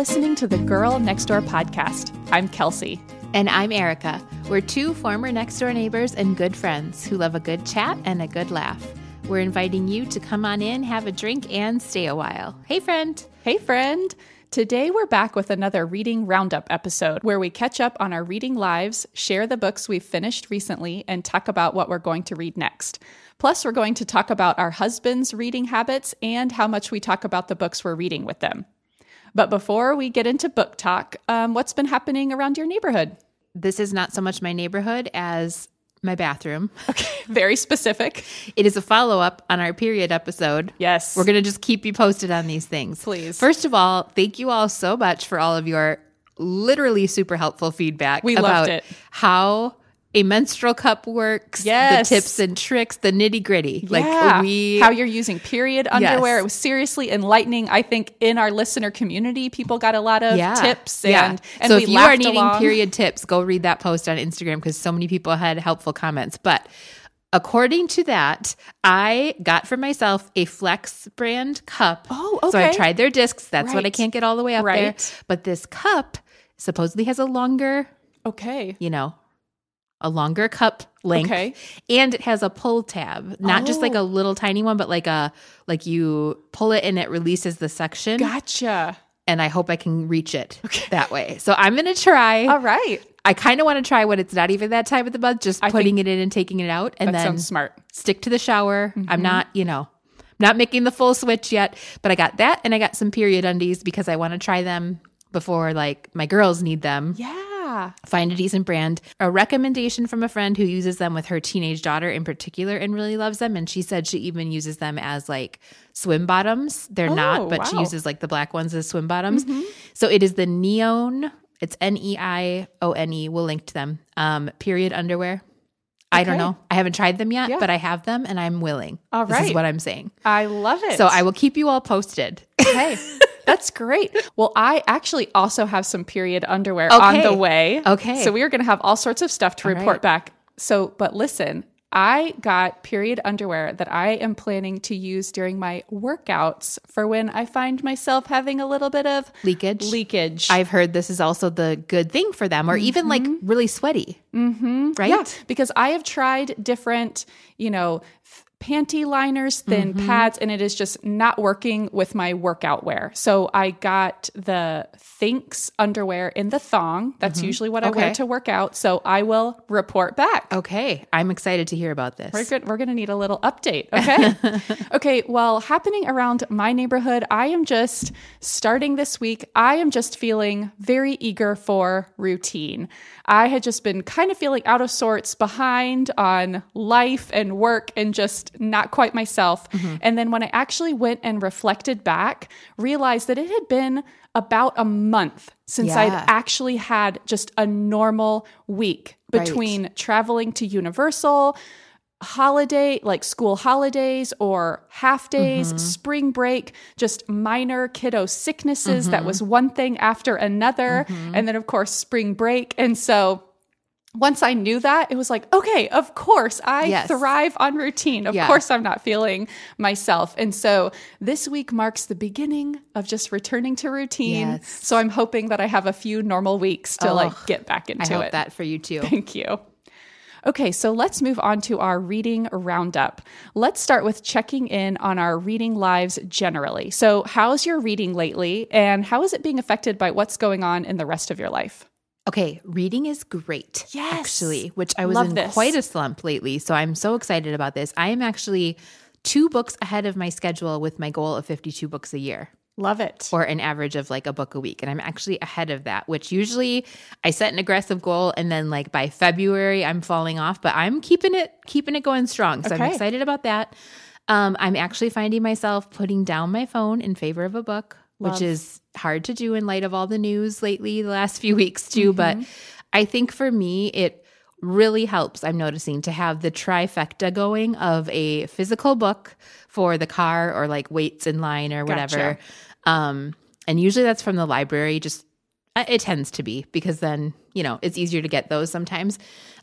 listening to the Girl Next Door podcast. I'm Kelsey. And I'm Erica. We're two former next door neighbors and good friends who love a good chat and a good laugh. We're inviting you to come on in, have a drink, and stay a while. Hey, friend. Hey, friend. Today, we're back with another reading roundup episode where we catch up on our reading lives, share the books we've finished recently, and talk about what we're going to read next. Plus, we're going to talk about our husbands' reading habits and how much we talk about the books we're reading with them. But before we get into book talk, um, what's been happening around your neighborhood? This is not so much my neighborhood as my bathroom. Okay, very specific. It is a follow up on our period episode. Yes. We're going to just keep you posted on these things. Please. First of all, thank you all so much for all of your literally super helpful feedback We about loved it. how a menstrual cup works, Yes. the tips and tricks, the nitty gritty. yeah. Like we how you're using period underwear. Yes. It was seriously enlightening. I think in our listener community, people got a lot of tips and and so we if you are needing along. period tips, go read that post on Instagram because so many people had helpful comments. But according to that, I got for myself a Flex brand cup. Oh, okay. So I tried their discs. That's what I can't get all the way up there. But this cup supposedly has a longer, Okay. you know, a longer cup length. Okay. And it has a pull tab, not just like Oh. a little tiny one, but like a like you pull it and it releases the section Gotcha. and I hope I can reach it okay. that way. So I'm going to try. All right. I kind of want to try when it's not even that time of the month, just I putting it in and taking it out and then smart. stick to the shower. Mm-hmm. I'm not, you know, not making the full switch yet, but I got that and I got some period undies because I want to try them before like my girls need them. Yeah. Find a decent brand. A recommendation from a friend who uses them with her teenage daughter in particular and really loves them. And she said she even uses them as like swim bottoms. They're Oh, not, but she uses like the black ones as swim bottoms. So it is the Neione. It's N E I O N E. We'll link to them. Um, period underwear. I don't know. I haven't tried them yet, Yeah. but I have them and I'm willing. All This is what I'm saying. I love it. So I will keep you all posted. Okay. That's great. Well, I actually also have some period underwear on the way. Okay. So we are going to have all sorts of stuff to All report right. back. So, but listen, I got period underwear that I am planning to use during my workouts for when I find myself having a little bit of Leakage. leakage. I've heard this is also the good thing for them, or even like really sweaty. Mm-hmm. Right? Yeah, because I have tried different, you know, panty liners, thin Mm-hmm. pads, and it is just not working with my workout wear. So I got the Thinx underwear in the thong. That's usually what I wear Mm-hmm. To work out. So I will report back. Okay. I'm excited to hear about this. We're good. We're going to need a little update. Okay. okay. Well, happening around my neighborhood, I am just starting this week. I am just feeling very eager for routine. I had just been kind of feeling out of sorts, behind on life and work, and just not quite myself. And then when I actually went and reflected back, realized that it had been about a month since I'd actually had just a normal week Right. between traveling to Universal, holiday, like school holidays or half days, Mm-hmm. spring break, just minor kiddo sicknesses. Mm-hmm. That was one thing after another. And then, of course, spring break. And so, once I knew that, it was like, okay, of course, I Yes. thrive on routine. Of Yeah. course, I'm not feeling myself. And so, this week marks the beginning of just returning to routine. Yes. So, I'm hoping that I have a few normal weeks to like Oh, get back I into hope it. that for you too. Thank you. Okay, so let's move on to our reading roundup. Let's start with checking in on our reading lives generally. So, how's your reading lately, and how is it being affected by what's going on in the rest of your life? Okay, reading is great. Yes. Actually, which I was Love in this. quite a slump lately. So I'm so excited about this. I am actually two books ahead of my schedule with my goal of 52 books a year. Love it. or an average of like a book a week. And I'm actually ahead of that, which usually I set an aggressive goal and then like by February I'm falling off, but I'm keeping it keeping it going strong. So Okay. I'm excited about that. Um, I'm actually finding myself putting down my phone in favor of a book, Love. which is hard to do in light of all the news lately, the last few weeks too. But I think for me, it really helps, I'm noticing, to have the trifecta going of a physical book for the car or like waits in line or whatever. Gotcha. Um, and usually that's from the library, just it tends to be because then, you know, it's easier to get those sometimes.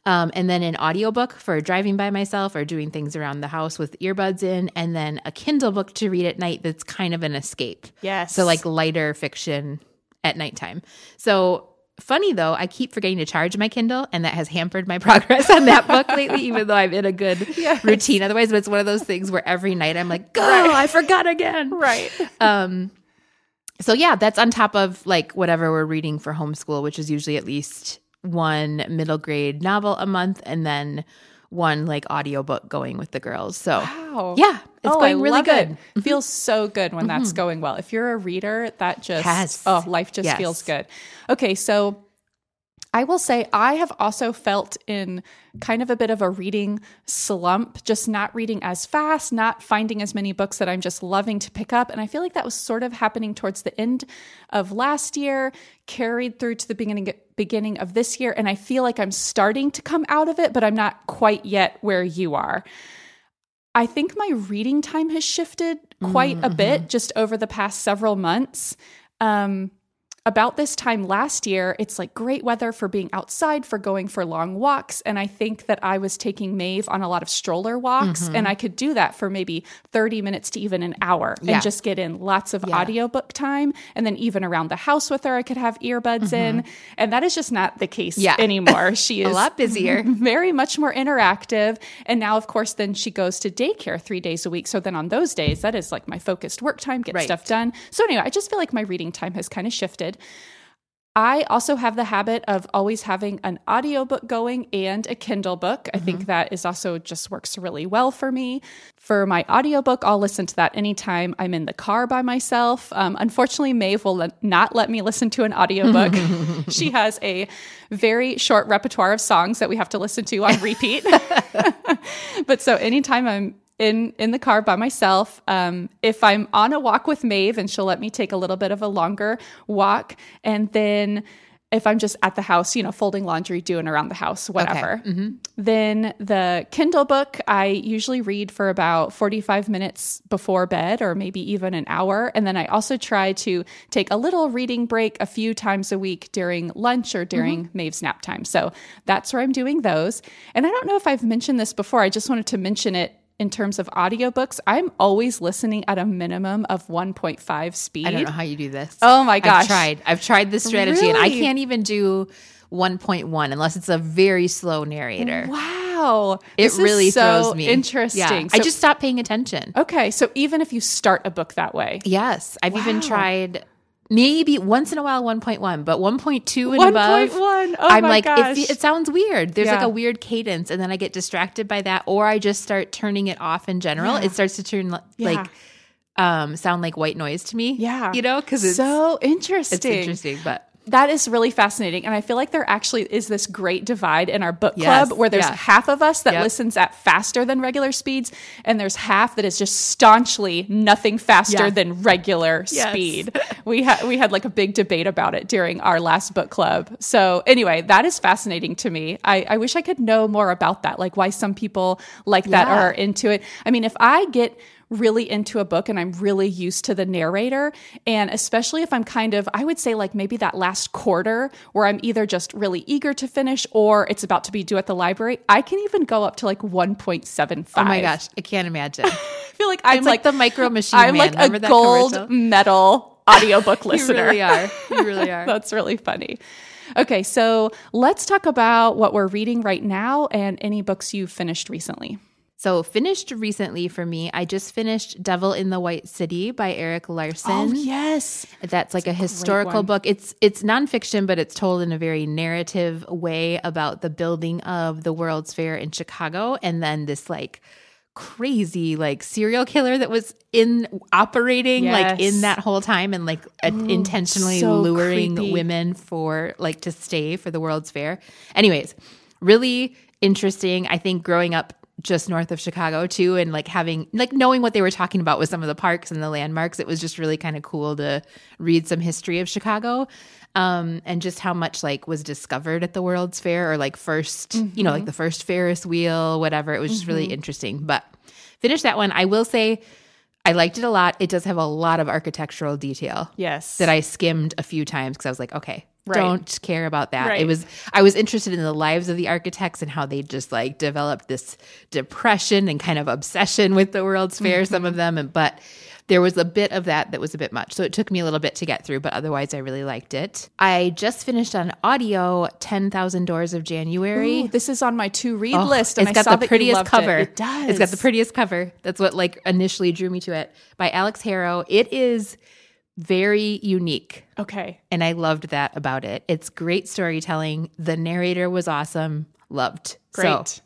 Um, and then an audiobook for driving by myself or doing things around the house with earbuds in, and then a Kindle book to read at night that's kind of an escape. Yes. So like lighter fiction at nighttime. So funny though, I keep forgetting to charge my Kindle, and that has hampered my progress on that book lately, even though I'm in a good Yes. routine otherwise. But it's one of those things where every night I'm like, oh, I forgot again. Right. Um, so yeah, that's on top of like whatever we're reading for homeschool, which is usually at least one middle grade novel a month and then one like audiobook going with the girls. So Wow. yeah, it's oh, going I really good. Mm-hmm. Feels so good when that's going well. If you're a reader, that just Yes. oh, life just Yes. feels good. Okay, so I will say I have also felt in kind of a bit of a reading slump, just not reading as fast, not finding as many books that I'm just loving to pick up. And I feel like that was sort of happening towards the end of last year, carried through to the beginning beginning of this year. And I feel like I'm starting to come out of it, but I'm not quite yet where you are. I think my reading time has shifted quite a bit just over the past several months. Um, about this time last year, it's like great weather for being outside, for going for long walks. And I think that I was taking Maeve on a lot of stroller walks, mm-hmm. and I could do that for maybe 30 minutes to even an hour Yeah. and just get in lots of Yeah. audiobook time. And then even around the house with her, I could have earbuds in. Mm-hmm. And that is just not the case Yeah. anymore. She A is lot busier. very much more interactive. And now, of course, then she goes to daycare three days a week. So then on those days, that is like my focused work time, get Right. stuff done. So anyway, I just feel like my reading time has kind of shifted. I also have the habit of always having an audiobook going and a Kindle book. I think that is also just works really well for me. For my audiobook, I'll listen to that anytime I'm in the car by myself. Um, unfortunately, Maeve will le- not let me listen to an audiobook. she has a very short repertoire of songs that we have to listen to on repeat. but so anytime I'm in in the car by myself, um, if I'm on a walk with Maeve and she'll let me take a little bit of a longer walk, and then if I'm just at the house, you know, folding laundry, doing around the house, whatever. Then the Kindle book, I usually read for about 45 minutes before bed or maybe even an hour. And then I also try to take a little reading break a few times a week during lunch or during Maeve's nap time. So that's where I'm doing those. And I don't know if I've mentioned this before. I just wanted to mention it in terms of audiobooks. I'm always listening at a minimum of 1.5 speed. I don't know how you do this. Oh my gosh. I've tried. I've tried this strategy and I can't even do 1.1 unless it's a very slow narrator. Wow. It This is really so throws me. Interesting. Yeah. I just stopped paying attention. Okay, so even if you start a book that way, Yes. I've even tried maybe once in a while 1.1, but 1.2 and above. 1.1. Oh I'm my like, it, it sounds weird. There's like a weird cadence, and then I get distracted by that, or I just start turning it off in general. Yeah. It starts to turn li- Yeah. like, um, sound like white noise to me. Yeah. You know, because it's, so interesting. it's interesting, but That is really fascinating. And I feel like there actually is this great divide in our book Yes, club where there's yeah. half of us that Yep. listens at faster than regular speeds, and there's half that is just staunchly nothing faster Yeah. than regular Yes. speed. We had we had like a big debate about it during our last book club. So anyway, that is fascinating to me. I, I wish I could know more about that, like why some people like that or are into it. I mean, if I get really into a book and I'm really used to the narrator. And especially if I'm kind of, I would say like maybe that last quarter where I'm either just really eager to finish or it's about to be due at the library, I can even go up to like 1.75. oh my gosh, I can't imagine. I feel like I'm like, like, the micro machine I'm man. like Remember a gold commercial? medal audiobook listener. You really are. You really are. That's really funny. Okay, so let's talk about what we're reading right now and any books you've finished recently. So, finished recently for me, I just finished Devil in the White City by Erik Larson. Oh, yes. That's like a historical book. It's it's nonfiction, but it's told in a very narrative way about the building of the World's Fair in Chicago, and then this like crazy like serial killer that was in operating like in that whole time and like uh, intentionally so luring creepy. women for like to stay for the World's Fair. Anyways, really interesting. I think growing up just north of Chicago too and like having like knowing what they were talking about with some of the parks and the landmarks it was just really kind of cool to read some history of Chicago um and just how much like was discovered at the World's Fair or like 1st you know like the first Ferris wheel whatever. It was just really interesting. But finish that one. I will say I liked it a lot. It does have a lot of architectural detail Yes. that I skimmed a few times because I was like, okay, Right. don't care about that. Right. It was I was interested in the lives of the architects and how they just like developed this depression and kind of obsession with the World's Fair. Some of mm-hmm. them, and but there was a bit of that that was a bit much. So it took me a little bit to get through, but otherwise I really liked it. I just finished on audio 10,000 Doors of January. Ooh, this is on my to read Oh, list. And it's I got the prettiest cover. It. it does. It's got the prettiest cover. That's what like initially drew me to it. By Alix Harrow. It is very unique. Okay. And I loved that about it. It's great storytelling. The narrator was awesome. Loved. Great. So,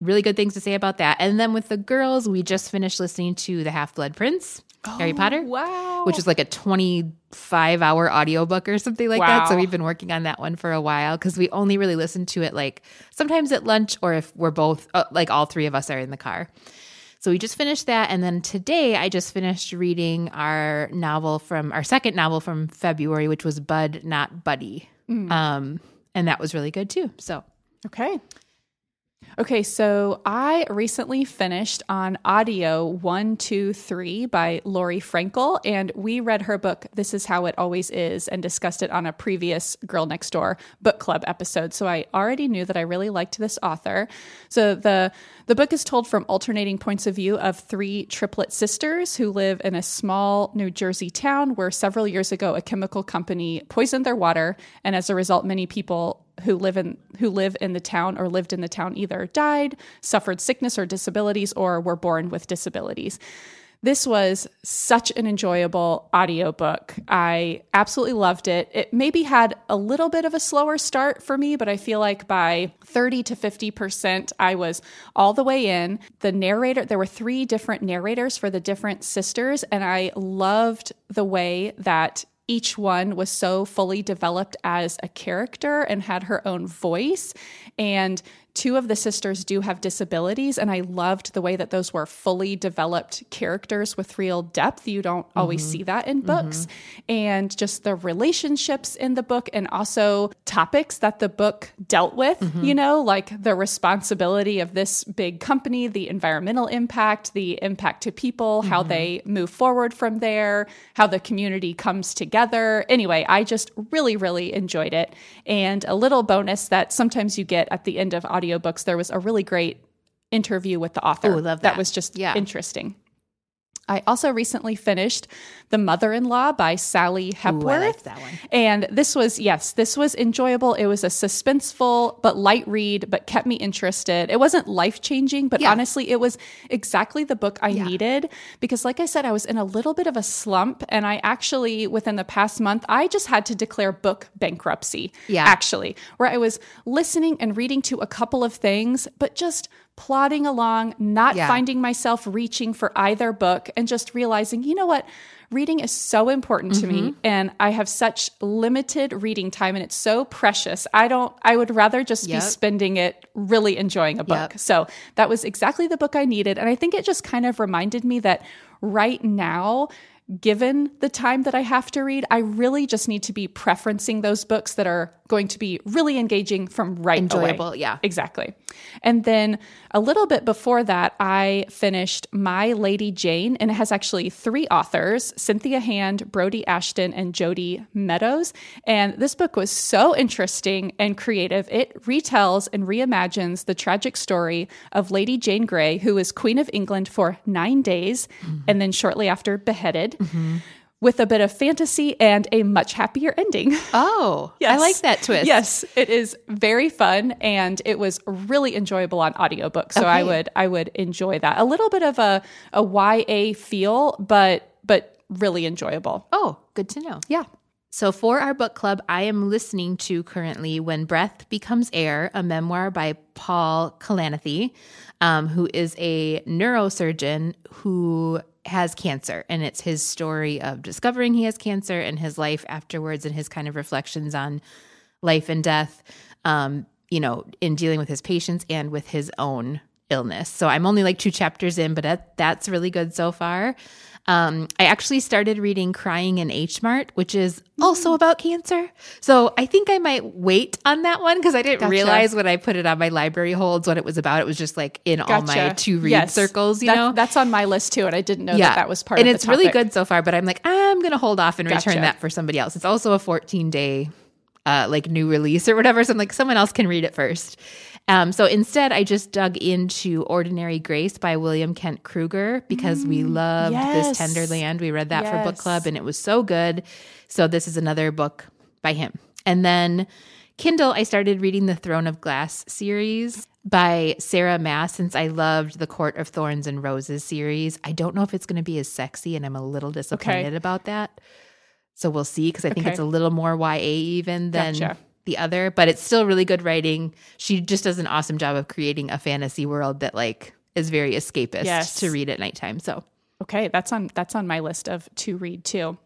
really good things to say about that. And then with the girls, we just finished listening to The Half Blood Prince, Harry Potter, Oh, Wow. which is like a 25 hour audiobook or something like that. So we've been working on that one for a while because we only really listen to it like sometimes at lunch or if we're both, uh, like all three of us are in the car. So we just finished that. And then today I just finished reading our novel from our second novel from February, which was Bud, Not Buddy. Um, and that was really good too. So Okay. Okay, so I recently finished on audio 123 by Laurie Frankel, and we read her book, This Is How It Always Is, and discussed it on a previous Girl Next Door book club episode. So I already knew that I really liked this author. So the the book is told from alternating points of view of three triplet sisters who live in a small New Jersey town where several years ago a chemical company poisoned their water, and as a result, many people who live in who live in the town or lived in the town either died, suffered sickness or disabilities, or were born with disabilities. This was such an enjoyable audiobook. I absolutely loved it. It maybe had a little bit of a slower start for me, but I feel like by 30 to 50%, I was all the way in. The narrator, there were three different narrators for the different sisters, and I loved the way that each one was so fully developed as a character and had her own voice. And two of the sisters do have disabilities. And I loved the way that those were fully developed characters with real depth. You don't mm-hmm. always see that in mm-hmm. books. And just the relationships in the book, and also topics that the book dealt with, mm-hmm. you know, like the responsibility of this big company, the environmental impact, the impact to people, how they move forward from there, how the community comes together. Anyway, I just really, really enjoyed it. And a little bonus that sometimes you get at the end of audiobooks, there was a really great interview with the author. Love that. was just Yeah. interesting. I also recently finished The Mother in Law by Sally Hepworth. Ooh, I liked that one. And this was, yes, this was enjoyable. It was a suspenseful but light read, but kept me interested. It wasn't life changing, but Yeah. honestly, it was exactly the book I needed because, like I said, I was in a little bit of a slump. And I actually, within the past month, I just had to declare book bankruptcy. Yeah. Actually, where I was listening and reading to a couple of things, but just plodding along, not Yeah. finding myself reaching for either book and just realizing, you know what? Reading is so important to me Mm-hmm. and I have such limited reading time and it's so precious. I don't I would rather just Yep. be spending it really enjoying a book. Yep. So that was exactly the book I needed and I think it just kind of reminded me that right now given the time that I have to read, I really just need to be preferencing those books that are going to be really engaging from right away. Enjoyable, yeah. Exactly. And then a little bit before that, I finished My Lady Jane, and it has actually three authors Cynthia Hand, Brodi Ashton, and Jodi Meadows. And this book was so interesting and creative. It retells and reimagines the tragic story of Lady Jane Grey, who was Queen of England for nine days mm-hmm. and then shortly after beheaded. Mm-hmm. With a bit of fantasy and a much happier ending. Oh, I like that twist. Yes, it is very fun and it was really enjoyable on audiobook. So I would I would enjoy that. A little bit of a a YA feel, but but really enjoyable. Oh, good to know. Yeah. So, for our book club, I am listening to currently When Breath Becomes Air, a memoir by Paul Kalanithi, um, who is a neurosurgeon who has cancer. And it's his story of discovering he has cancer and his life afterwards and his kind of reflections on life and death, um, you know, in dealing with his patients and with his own illness. So I'm only like two chapters in, but that, that's really good so far. Um, I actually started reading Crying in H Mart, which is also about cancer. So I think I might wait on that one because I didn't Gotcha. realize when I put it on my library holds what it was about. It was just like in all my Gotcha. to read Yes. circles, you That- know? That's on my list too, and I didn't know that that was part of it. and it's really good so far but i'm like i'm gonna hold off and Gotcha. return that for somebody else it's also a 14 day uh, like new release or whatever. So I'm like, someone else can read it first. Um, so instead, I just dug into Ordinary Grace by William Kent Krueger because we loved yes. this Tender Land. We read that for book club and it was so good. So this is another book by him. And then Kindle, I started reading the Throne of Glass series by Sarah Maas since I loved the Court of Thorns and Roses series. I don't know if it's going to be as sexy, and I'm a little disappointed about that. So we'll see because I think Okay. it's a little more YA even than Gotcha. The other, but it's still really good writing. She just does an awesome job of creating a fantasy world that like is very escapist Yes. to read at nighttime. So Okay, that's on that's on my list of to read too.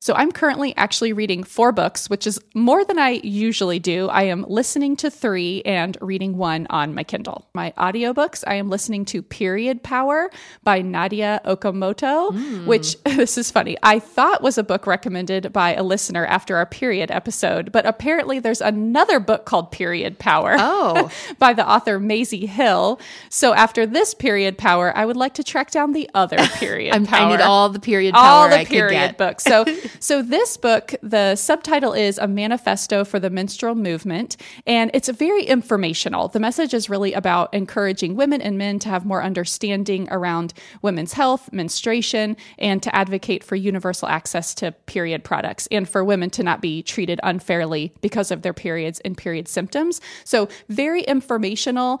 So I'm currently actually reading four books, which is more than I usually do. I am listening to 3 and reading one on my Kindle. My audiobooks, I am listening to Period Power by Nadya Okamoto, hmm. which this is funny. I thought was a book recommended by a listener after our period episode, but apparently there's another book called Period Power Oh. by the author Maisie Hill. So after this period power, I would like to track down the other period I'm, power. I need all the period power all the I period get. books. So so this book, the subtitle is a manifesto for the menstrual movement, and it's very informational. The message is really about encouraging women and men to have more understanding around women's health, menstruation, and to advocate for universal access to period products and for women to not be treated unfairly because of their periods and period symptoms. So very informational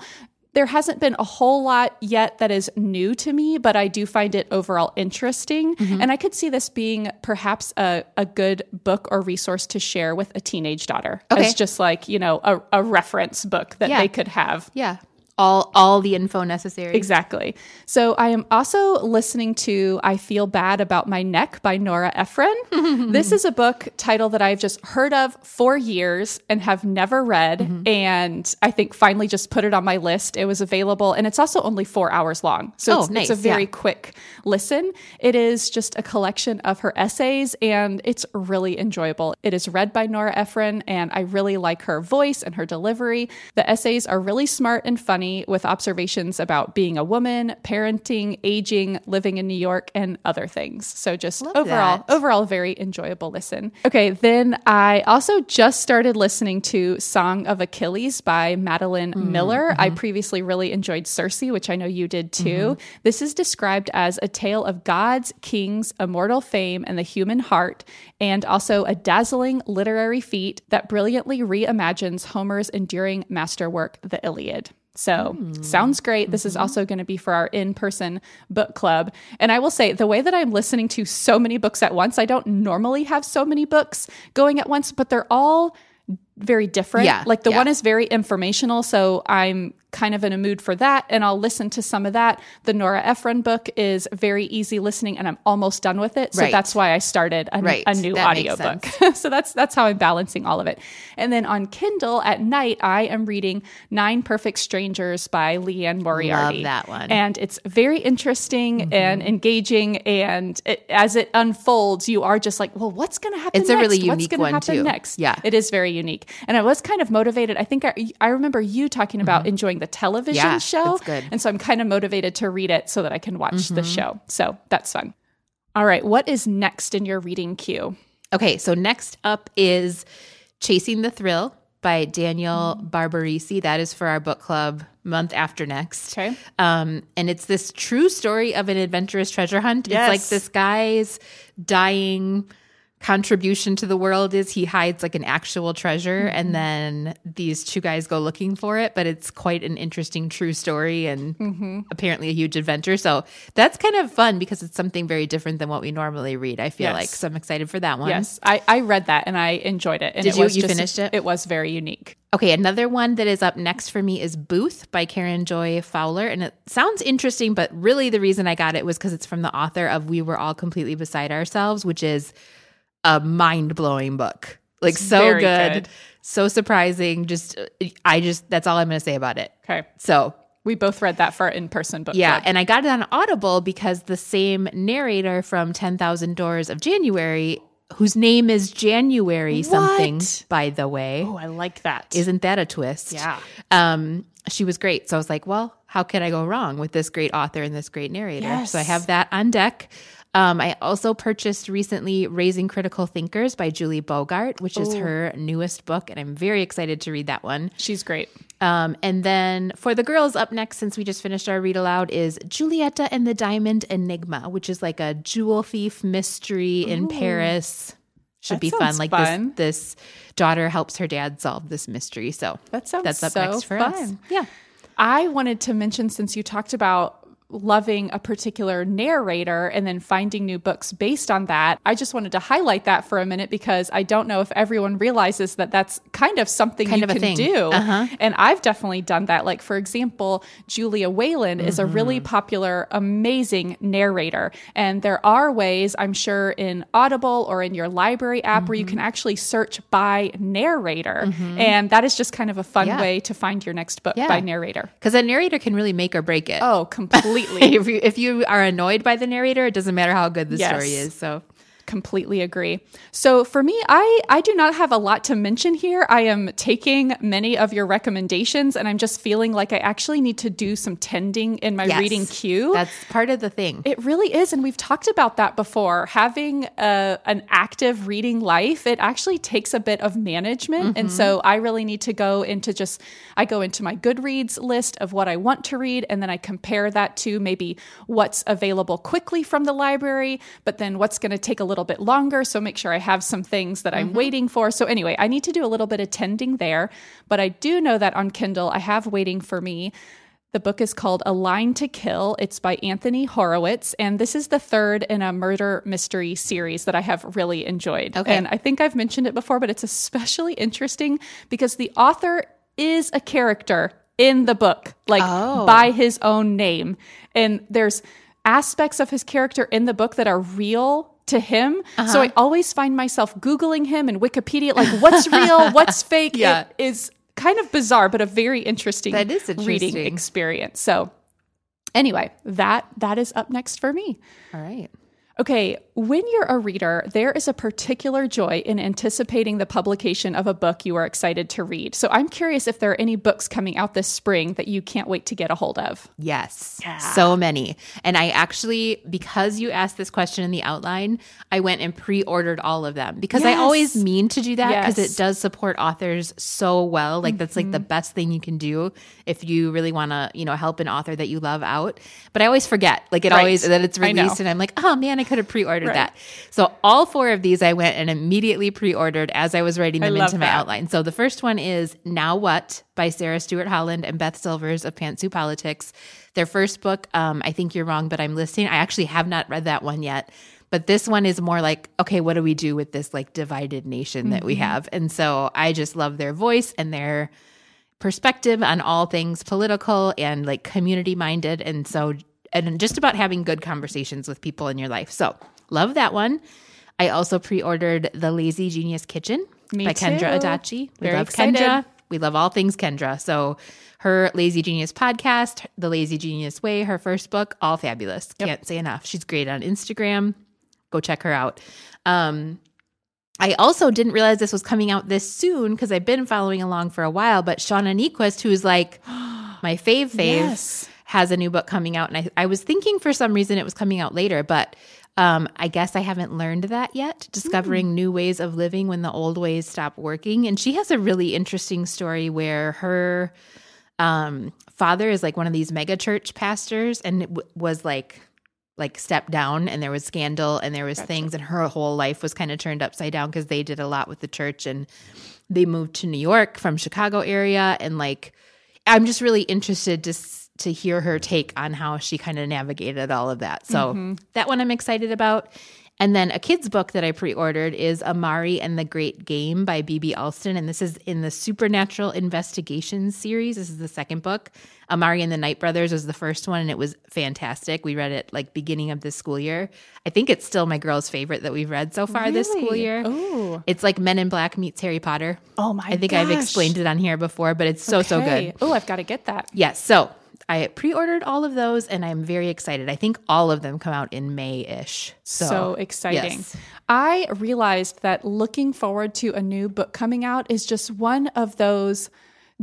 there hasn't been a whole lot yet that is new to me, but I do find it overall interesting. Mm-hmm. And I could see this being perhaps a, a good book or resource to share with a teenage daughter Okay. as just like, you know, a, a reference book that Yeah. they could have. Yeah. All all the info necessary. Exactly. So I am also listening to I Feel Bad About My Neck by Nora Ephron. this is a book title that I've just heard of for years and have never read. Mm-hmm. And I think finally just put it on my list. It was available and it's also only four hours long. So Oh, it's, nice. it's a very Yeah. quick listen. It is just a collection of her essays and it's really enjoyable. It is read by Nora Ephron and I really like her voice and her delivery. The essays are really smart and funny with observations about being a woman, parenting, aging, living in New York, and other things. So just Love overall, that. overall, very enjoyable listen. Okay, then I also just started listening to Song of Achilles by Madeline mm, Miller. I mm-hmm. previously really enjoyed Circe, which I know you did too. Mm-hmm. This is described as a tale of gods, kings, immortal fame, and the human heart, and also a dazzling literary feat that brilliantly reimagines Homer's enduring masterwork, the Iliad. So, hmm. sounds great. This is mm-hmm. also going to be for our in person book club. And I will say, the way that I'm listening to so many books at once, I don't normally have so many books going at once, but they're all very different. Yeah, Like the yeah. one is very informational. So, I'm kind of in a mood for that and I'll listen to some of that. The Nora Ephron book is very easy listening and I'm almost done with it. So Right. that's why I started a, Right. a new That audiobook. so that's that's how I'm balancing all of it. And then on Kindle at night, I am reading Nine Perfect Strangers by Liane Moriarty. Love that one. And it's very interesting mm-hmm. and engaging. And it, as it unfolds, you are just like, well, what's going to happen? It's a next? really What's unique one, happen too. Next, Yeah. it is very unique. And I was kind of motivated. I think I, I remember you talking about mm-hmm. enjoying the television. Yeah, show. And so I'm kind of motivated to read it so that I can watch the Mm-hmm. show. So that's fun. All right, what is next in your reading queue? Okay, so next up is Chasing the Thrill by Daniel Barbarisi. That is for our book club month after next. Okay. Um, and it's this true story of an adventurous treasure hunt. Yes. It's like this guy's dying contribution to the world is he hides like an actual treasure mm-hmm. and then these two guys go looking for it but it's quite an interesting true story and mm-hmm. apparently a huge adventure so that's kind of fun because it's something very different than what we normally read i feel Yes. like so i'm excited for that one Yes, I, I read that and I enjoyed it. And Did it you- was you just- finished it? It was very unique. Okay, another one that is up next for me is Booth by Karen Joy Fowler. And it sounds interesting, but really the reason I got it was because it's from the author of We Were All Completely Beside Ourselves, which is a mind blowing book. Like, It's so good, good. so surprising. Just, I just, that's all I'm going to say about it. Okay. So, We both read that for in person book. yeah. club. And I got it on Audible because the same narrator from 10,000 Doors of January, whose name is January something, by the way. Oh, I like that. Isn't that a twist? Yeah. Um, she was great. So I was like, well, how could I go wrong with this great author and this great narrator? Yes. So I have that on deck. Um, I also purchased recently Raising Critical Thinkers by Julie Bogart, which is her newest book, and I'm very excited to read that one. She's great. Um, and then for the girls, up next, since we just finished our read aloud, is Julieta and the Diamond Enigma, which is like a jewel thief mystery in Paris. Should That be fun. Like fun. this, this daughter helps her dad solve this mystery. So That sounds that's up so next for us. Yeah. I wanted to mention since you talked about loving a particular narrator and then finding new books based on that, I just wanted to highlight that for a minute because I don't know if everyone realizes that that's kind of something Kind you of can do. Uh-huh. And I've definitely done that. Like, for example, Julia Whelan is a Mm-hmm. really popular, amazing narrator. And there are ways, I'm sure, in Audible or in your library app where you Mm-hmm. can actually search by narrator. And that is just kind of a fun Yeah. way to find your next book Yeah. by narrator. Because a narrator can really make or break it. Oh, completely. if you if you are annoyed by the narrator, it doesn't matter how good the Yes. story is. So completely agree. So for me, I I do not have a lot to mention here. I am taking many of your recommendations and I'm just feeling like I actually need to do some tending in my Yes. reading queue. that's part of the thing. It really is. And we've talked about that before. Having a, an active reading life, it actually takes a bit of management. And mm-hmm. so I really need to go into just, I go into my Goodreads list of what I want to read. And then I compare that to maybe what's available quickly from the library, but then what's going to take a little bit longer. So make sure I have some things that I'm mm-hmm. waiting for. So anyway, I need to do a little bit of tending there. But I do know that on Kindle, I have waiting for me. The book is called A Line to Kill. It's by Anthony Horowitz. And this is the third in a murder mystery series that I have really enjoyed. Okay. And I think I've mentioned it before, but it's especially interesting because the author is a character in the book, like Oh. by his own name. And there's aspects of his character in the book that are real to him. Uh-huh. So I always find myself Googling him and Wikipedia, like what's real, what's fake. Yeah. It is kind of bizarre, but a very interesting, That is reading experience. So anyway, that that is up next for me. All right. Okay, when you're a reader, there is a particular joy in anticipating the publication of a book you are excited to read. So I'm curious if there are any books coming out this spring that you can't wait to get a hold of. Yes. So many. And I actually, because you asked this question in the outline, I went and pre ordered all of them because I always mean to do that because Yes. it does support authors so well. Like, that's like the mm-hmm. best thing you can do if you really want to, you know, help an author that you love out. But I always forget, like, it Right. always, that it's released and I'm like, oh man, I could have pre ordered Right. that. So all four of these I went and immediately pre-ordered as I was writing them into my that. outline. So the first one is Now What by Sarah Stewart Holland and Beth Silvers of Pantsuit Politics. Their first book, um, I think you're wrong, but I'm listening. I actually have not read that one yet. But this one is more like, okay, what do we do with this like divided nation that we Mm-hmm. have? And so I just love their voice and their perspective on all things political and like community minded. And so, and just about having good conversations with people in your life. So, love that one. I also pre ordered The Lazy Genius Kitchen Me by Kendra. Adachi. We Very love excited. Kendra. We love all things Kendra. So, her Lazy Genius podcast, The Lazy Genius Way, her first book, all fabulous. Can't say enough. She's great on Instagram. Go check her out. Um, I also didn't realize this was coming out this soon because I've been following along for a while. But Shauna Niequist, who's like my fave fave, Yes. Has a new book coming out. And I, I was thinking for some reason it was coming out later, but um, I guess I haven't learned that yet. Discovering new ways of living when the old ways stop working. And she has a really interesting story where her um, father is like one of these mega church pastors and it w- was like like stepped down and there was scandal and there was things and her whole life was kind of turned upside down because they did a lot with the church and they moved to New York from Chicago area and like I'm just really interested to to hear her take on how she kind of navigated all of that. So mm-hmm. that one I'm excited about. And then a kid's book that I pre-ordered is Amari and the Great Game by B.B. Alston, and this is in the Supernatural Investigations series. This is the second book. Amari and the Night Brothers was the first one, and it was fantastic. We read it like beginning of this school year. I think it's still my girl's favorite that we've read so far this school year. Ooh. It's like Men in Black meets Harry Potter. Oh my I think I've explained it on here before, but it's so so good. Oh, I've got to get that. Yes. So I pre-ordered all of those, and I'm very excited. I think all of them come out in May-ish. So, So, exciting. yes. I realized that looking forward to a new book coming out is just one of those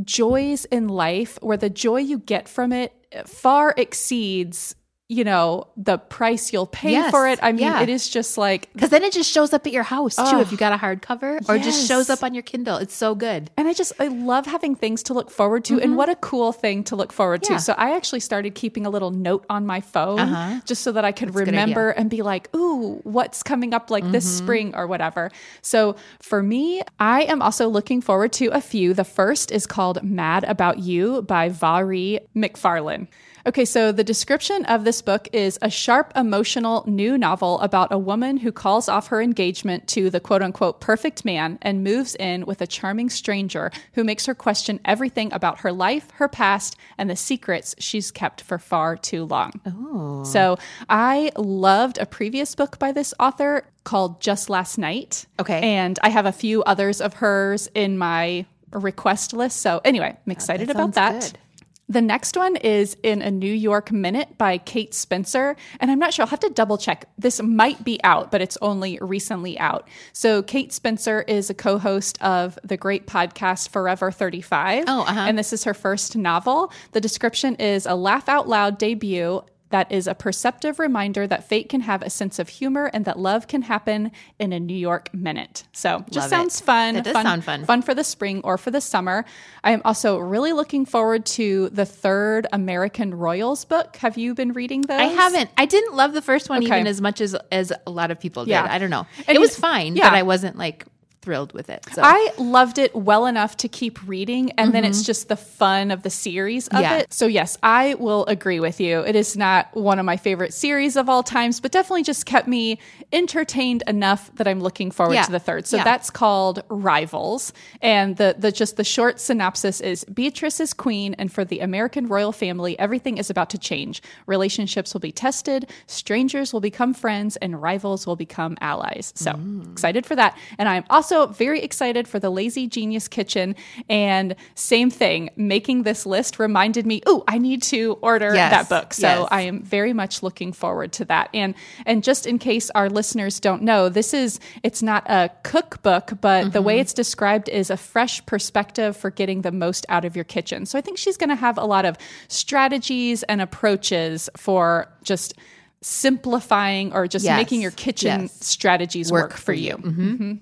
joys in life where the joy you get from it far exceeds you know, the price you'll pay Yes, for it. I mean, yeah. it is just like Because then it just shows up at your house too if you got a hardcover, or just shows up on your Kindle. It's so good. And I just I love having things to look forward to and what a cool thing to look forward Mm-hmm. Yeah. to. So I actually started keeping a little note on my phone Uh-huh. just so that I could good remember and be like, "Ooh, what's coming up like this Mm-hmm. spring or whatever." So for me, I am also looking forward to a few. The first is called Mad About You by Mhairi McFarlane. Okay, so the description of this book is a sharp, emotional new novel about a woman who calls off her engagement to the quote unquote perfect man and moves in with a charming stranger who makes her question everything about her life, her past, and the secrets she's kept for far too long. Oh. So I loved a previous book by this author called Just Last Night. Okay. And I have a few others of hers in my request list. So anyway, I'm excited about that. good. The next one is in a New York Minute by Kate Spencer. And I'm not sure, I'll have to double check. This might be out, but it's only recently out. So, Kate Spencer is a co host of the great podcast Forever 35. Oh, uh-huh. And this is her first novel. The description is a laugh out loud debut that is a perceptive reminder that fate can have a sense of humor and that love can happen in a New York minute. So just Love it. sounds fun. That does fun, sound fun. Fun for the spring or for the summer. I am also really looking forward to the third American Royals book. Have you been reading those? I haven't. I didn't love the first one Okay. even as much as as a lot of people did. Yeah. I don't know. And it was fine, yeah. but I wasn't like thrilled with it. So I loved it well enough to keep reading, and then it's just the fun of the series of Mm-hmm. Yeah. it. So, yes, I will agree with you. It is not one of my favorite series of all times, but definitely just kept me entertained enough that I'm looking forward Yeah. to the third. So, Yeah. that's called Rivals. And the, the just the short synopsis is Beatrice is queen, and for the American royal family, everything is about to change. Relationships will be tested, strangers will become friends, and rivals will become allies. So, Mm. excited for that. And I'm also very excited for the Lazy Genius Kitchen. And same thing, making this list reminded me, oh, I need to order Yes, that book. So yes. I am very much looking forward to that. And and just in case our listeners don't know, this is it's not a cookbook, but the Mm-hmm. way it's described is a fresh perspective for getting the most out of your kitchen. So I think she's going to have a lot of strategies and approaches for just simplifying or just Yes, making your kitchen yes. strategies work, for you. Mhm.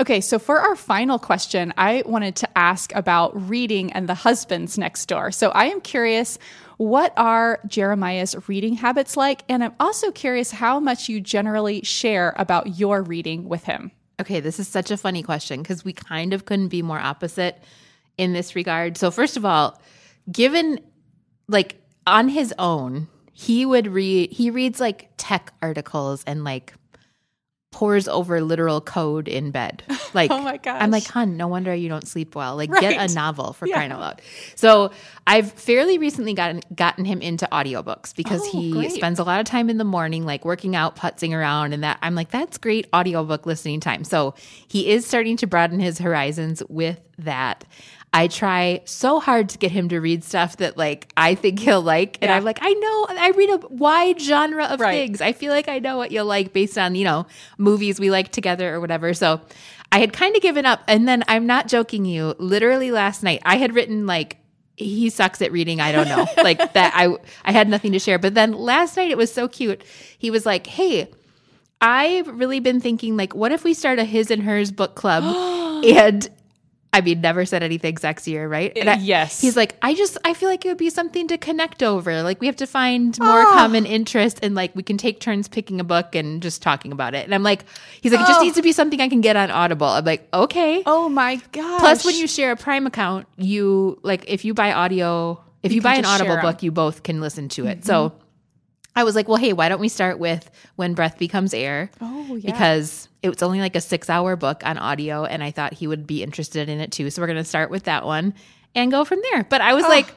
Okay, so for our final question, I wanted to ask about reading and the husbands next door. So I am curious, what are Jeremiah's reading habits like? And I'm also curious how much you generally share about your reading with him. Okay, this is such a funny question because we kind of couldn't be more opposite in this regard. So, first of all, given like on his own, he would read, he reads like tech articles and like pores over literal code in bed. Like, Oh my gosh. I'm like, hun, no wonder you don't sleep well. Like, Right. get a novel for crying out loud. So, I've fairly recently gotten gotten him into audiobooks because Oh, he great. spends a lot of time in the morning, like working out, putzing around, and that I'm like, that's great audiobook listening time. So he is starting to broaden his horizons with that. I try so hard to get him to read stuff that like I think he'll like. And Yeah. I'm like, I know I read a wide genre of Right. things. I feel like I know what you'll like based on, you know, movies we like together or whatever. So I had kind of given up. And then I'm not joking you, literally last night, I had written like he sucks at reading. I don't know. like that I I had nothing to share. But then last night it was so cute. He was like, "Hey, I've really been thinking like what if we start a his and hers book club?" and I mean, never said anything sexier, right? And I- Yes. He's like, I just, I feel like it would be something to connect over. Like, we have to find more Oh. common interest and like we can take turns picking a book and just talking about it. And I'm like, he's like, it just Oh. needs to be something I can get on Audible. I'm like, okay. Oh my God. Plus, when you share a Prime account, you like if you buy audio, if you, can buy an Audible book, you both can listen to it. Mm-hmm. So I was like, well, hey, why don't we start with When Breath Becomes Air? Oh, yeah. Because it was only like a six hour book on audio, and I thought he would be interested in it too. So we're going to start with that one and go from there. But I was like,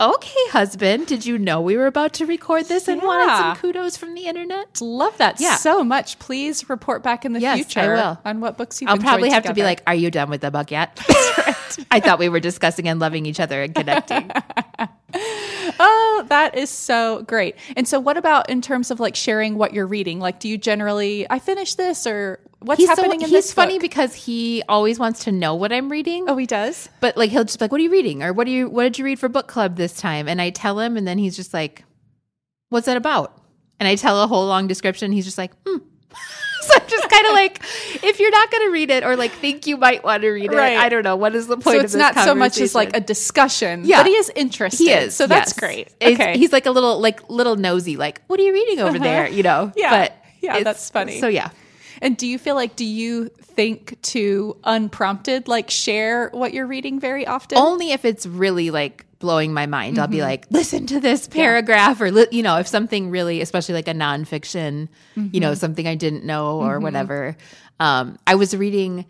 okay, husband, did you know we were about to record this and wanted some kudos from the internet? Love that Yeah. so much. Please report back in the Yes, I future will. on what books you've I'll probably have to be like, are you done with the book yet? I thought we were discussing and loving each other and connecting. Oh, that is so great. And so, what about in terms of like sharing what you're reading? Like, do you generally, I finished this or what's he's so, happening in this? funny book? because he always wants to know what I'm reading. Oh, he does? But like he'll just be like, "What are you reading?" or "What do you What did you read for book club this time?" And I tell him, and then he's just like, What's that about? And I tell a whole long description. He's just like, hmm. so I'm just kind of like, if you're not going to read it or like think you might want to read it, Right. I don't know. What is the point So it's not so much as like a discussion, Yeah. but he is interested. He is. So that's yes. great. Okay. He's like a little, like little nosy, like, what are you reading over Uh-huh. there? You know? Yeah. But Yeah, that's funny. So yeah. and do you feel like, do you think to unprompted, like share what you're reading very often? Only if it's really like blowing my mind. I'll Mm-hmm. be like, listen to this paragraph, or li- you know, if something really, especially like a nonfiction, you Mm-hmm. know, something I didn't know or whatever. Um, I was reading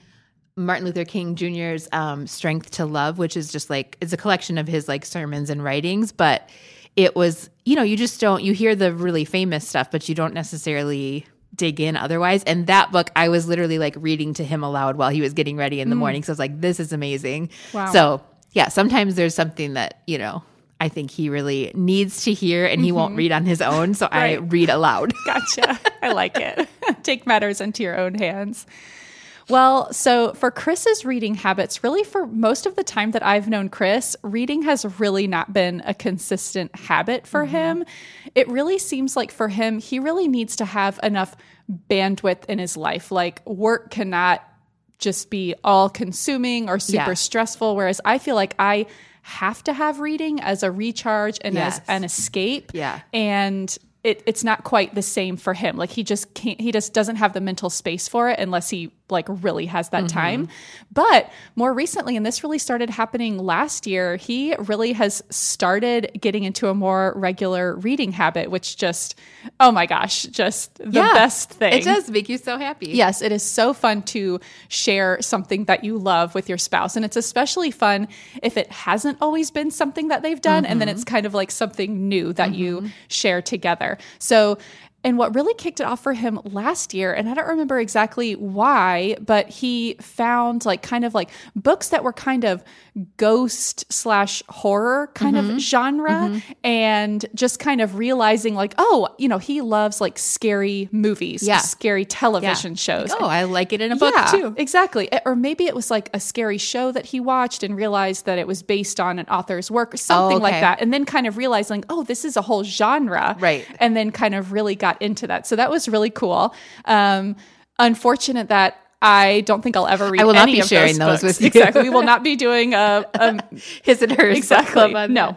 Martin Luther King Jr.'s um, "Strength to Love," which is just like it's a collection of his like sermons and writings, but it was, you know, you just don't you hear the really famous stuff, but you don't necessarily dig in otherwise. And that book, I was literally like reading to him aloud while he was getting ready in the morning. So I was like, this is amazing. Mm. Wow. So yeah, sometimes there's something that, you know, I think he really needs to hear and he won't read on his own. So I Mm-hmm. Read aloud. Gotcha. I like it. Take matters into your own hands. Well, so for Chris's reading habits, really for most of the time that I've known Chris, reading has really not been a consistent habit for him. It really seems like for him, he really needs to have enough bandwidth in his life. Like work cannot just be all consuming or super Yeah. stressful. Whereas I feel like I have to have reading as a recharge and Yes. as an escape Yeah. and it, it's not quite the same for him like he just can't he just doesn't have the mental space for it unless he like really has that mm-hmm. time but more recently and this really started happening last year he really has started getting into a more regular reading habit which just oh my gosh just the Yeah. best thing It does make you so happy. Yes, it is so fun to share something that you love with your spouse. And it's especially fun if it hasn't always been something that they've done and then mm-hmm. it's kind of like something new that you mm-hmm. share together. So, and what really kicked it off for him last year, and I don't remember exactly why, but he found like kind of like books that were kind of ghost slash horror kind of genre and just kind of realizing like, oh, you know, he loves like scary movies, Yeah. scary television shows. Oh, I like it in a book yeah, too. Exactly. Or maybe it was like a scary show that he watched and realized that it was based on an author's work or something like okay. that. And then kind of realizing, oh, this is a whole genre. Right. And then kind of really got into that. So that was really cool. Um, unfortunate that I don't think I'll ever read I will not be sharing those, those with you. Exactly. We will not be doing a, a His and hers. exactly. club on No.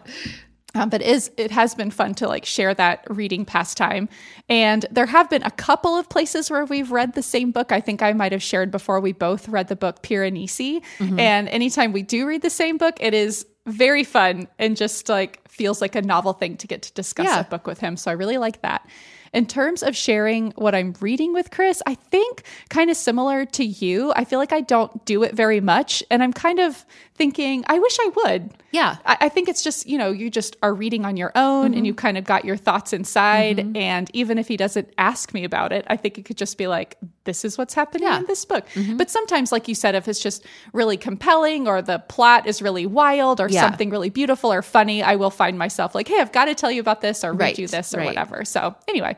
Um, but it is it has been fun to like share that reading pastime, and there have been a couple of places where we've read the same book. I think I might have shared before. We both read the book Piranesi, Mm-hmm. and anytime we do read the same book, it is very fun and just like feels like a novel thing to get to discuss Yeah. a book with him. So I really like that. In terms of sharing what I'm reading with Chris, I think kind of similar to you. I feel like I don't do it very much. And I'm kind of thinking, I wish I would. Yeah. I, I think it's just, you know, you just are reading on your own Mm-hmm. and you kind of got your thoughts inside. And even if he doesn't ask me about it, I think it could just be like, this is what's happening Yeah. in this book. Mm-hmm. But sometimes, like you said, if it's just really compelling or the plot is really wild or Yeah. something really beautiful or funny, I will find myself like, hey, I've got to tell you about this or read you this or right. whatever. So, anyway.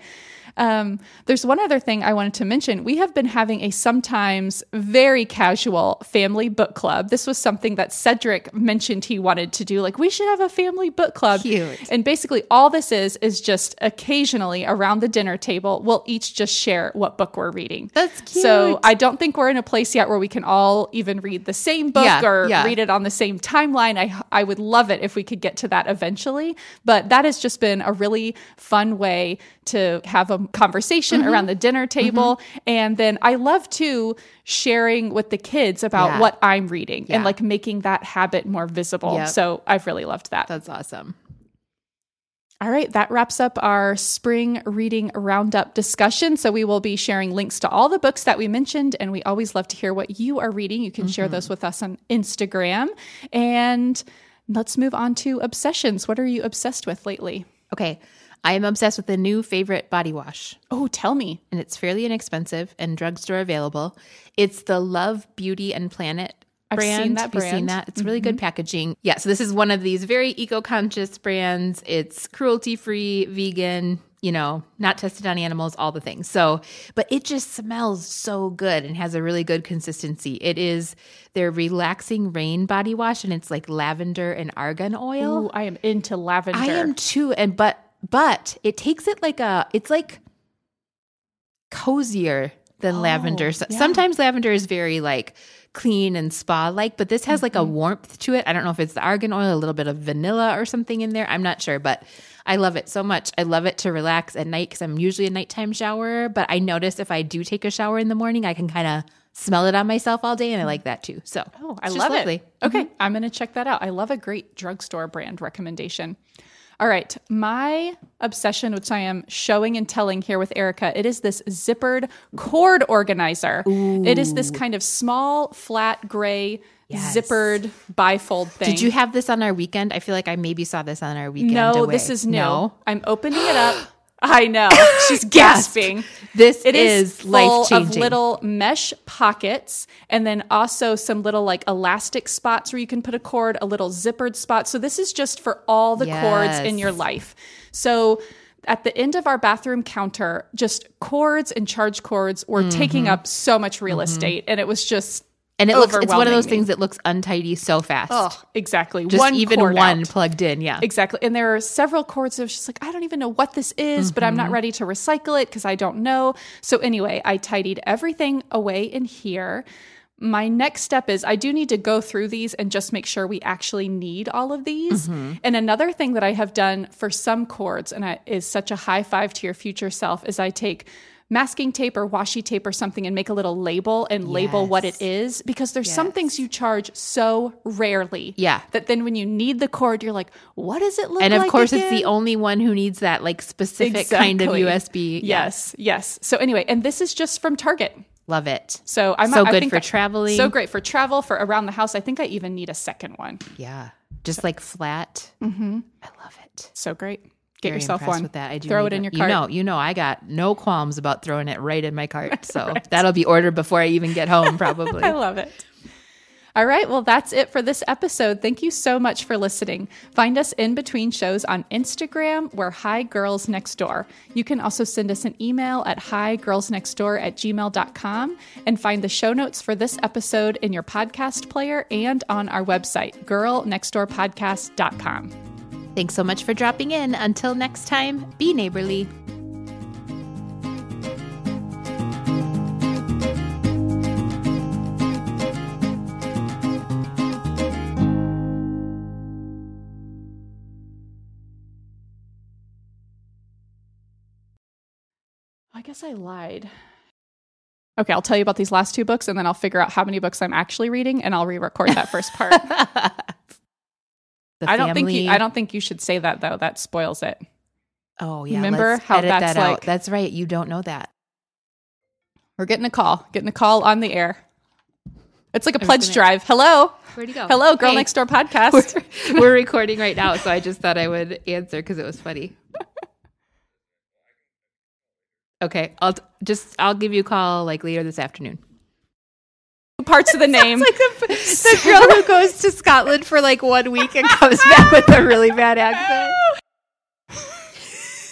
Um, there's one other thing I wanted to mention. We have been having a sometimes very casual family book club. This was something that Cedric mentioned he wanted to do. Like, we should have a family book club. Cute. And basically, all this is, is just occasionally around the dinner table, we'll each just share what book we're reading. That's cute. So. I don't think we're in a place yet where we can all even read the same book Yeah, or yeah. read it on the same timeline. I I would love it if we could get to that eventually. But that has just been a really fun way to have a conversation Mm-hmm. around the dinner table. And then I love too sharing with the kids about Yeah. what I'm reading Yeah. and like making that habit more visible. Yep. So I've really loved that. That's awesome. All right, that wraps up our spring reading roundup discussion. So, we will be sharing links to all the books that we mentioned, and we always love to hear what you are reading. You can share those with us on Instagram. And let's move on to obsessions. What are you obsessed with lately? Okay. I am obsessed with a new favorite body wash. Oh, tell me. and it's fairly inexpensive and drugstore available. It's the Love Beauty and Planet I've brand. seen that Have seen that? It's really mm-hmm. good packaging. Yeah, so this is one of these very eco-conscious brands. It's cruelty-free, vegan, you know, not tested on animals, all the things. So, but it just smells so good and has a really good consistency. It is their relaxing rain body wash and it's like lavender and argan oil. Ooh, I am into lavender. I am too, and but but it takes it like a it's like cozier than Oh, lavender. Yeah. Sometimes lavender is very like clean and spa like, but this has like a Mm-hmm. warmth to it. I don't know if it's the argan oil, a little bit of vanilla or something in there. I'm not sure, but I love it so much. I love it to relax at night because I'm usually a nighttime shower, but I notice if I do take a shower in the morning, I can kind of smell it on myself all day, and I like that too. So, Oh, I love lovely. it. Okay, I'm going to check that out. I love a great drugstore brand recommendation. All right, my obsession, which I am showing and telling here with Erica, it is this zippered cord organizer. It is this kind of small, flat, gray, Yes. zippered bifold thing. Did you have this on our weekend? I feel like I maybe saw this on our weekend. No, away. this is new. No? I'm opening it up. I know. She's gasping. This It is, is, full life of little mesh pockets and then also some little like elastic spots where you can put a cord, a little zippered spot. So this is just for all the cords in your life. So at the end of our bathroom counter, just cords and charge cords were Mm-hmm. taking up so much real estate and it was just and it looks it's one of those things that looks untidy so fast. oh, exactly. Just one even one out. plugged in. Yeah. Exactly. And there are several cords was just like, I don't even know what this is, but I'm not mm-hmm. ready to recycle it because I don't know. So, anyway, I tidied everything away in here. My next step is I do need to go through these and just make sure we actually need all of these. Mm-hmm. And another thing that I have done for some cords, and I, is such a high five to your future self, is I take masking tape or washi tape or something and make a little label and label what it is because there's some things you charge so rarely Yeah. that then when you need the cord, you're like, what does it look and like? And of course, it's the only one who needs that like specific kind of USB. Yeah. Yes, yes. So anyway, and this is just from Target. Love it. So I'm So I good think for I- traveling. So great for travel for around the house. I think I even need a second one. Yeah. Just like flat. Mm-hmm. I love it. So great. Get Very yourself one. with that. I do Throw it in your cart. You know, you know, I got no qualms about throwing it right in my cart. So that'll be ordered before I even get home, probably. I love it. All right, well, that's it for this episode. Thank you so much for listening. Find us in between shows on Instagram. We're Hi Girls Next Door. You can also send us an email at higirlsnextdoor at gmail.com and find the show notes for this episode in your podcast player and on our website, girlnextdoorpodcast.com. Thanks so much for dropping in. Until next time, be neighborly. I guess I lied. Okay, I'll tell you about these last two books and then I'll figure out how many books I'm actually reading and I'll re-record that first part. The I don't think you I don't think you should say that though. That spoils it. Oh yeah. Remember let's how edit that's that out. like- That's right. You don't know that. We're getting a call. Getting a call on the air. It's like a was pledge gonna- drive. Hello. Where'd you go? Hello, Girl Hey. Next Door podcast. We're, we're recording right now, so I just thought I would answer because it was funny. Okay, I'll t- just I'll give you a call like later this afternoon. Parts of the name. Like the, the girl who goes to Scotland for like one week and comes back with a really bad accent.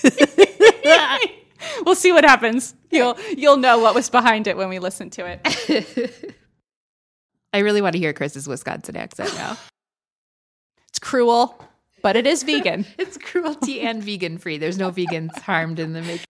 we'll see what happens. You'll you'll know what was behind it when we listen to it. I really want to hear Chris's Wisconsin accent now. It's cruel, but it is vegan. It's cruelty and vegan free. There's no vegans harmed in the making.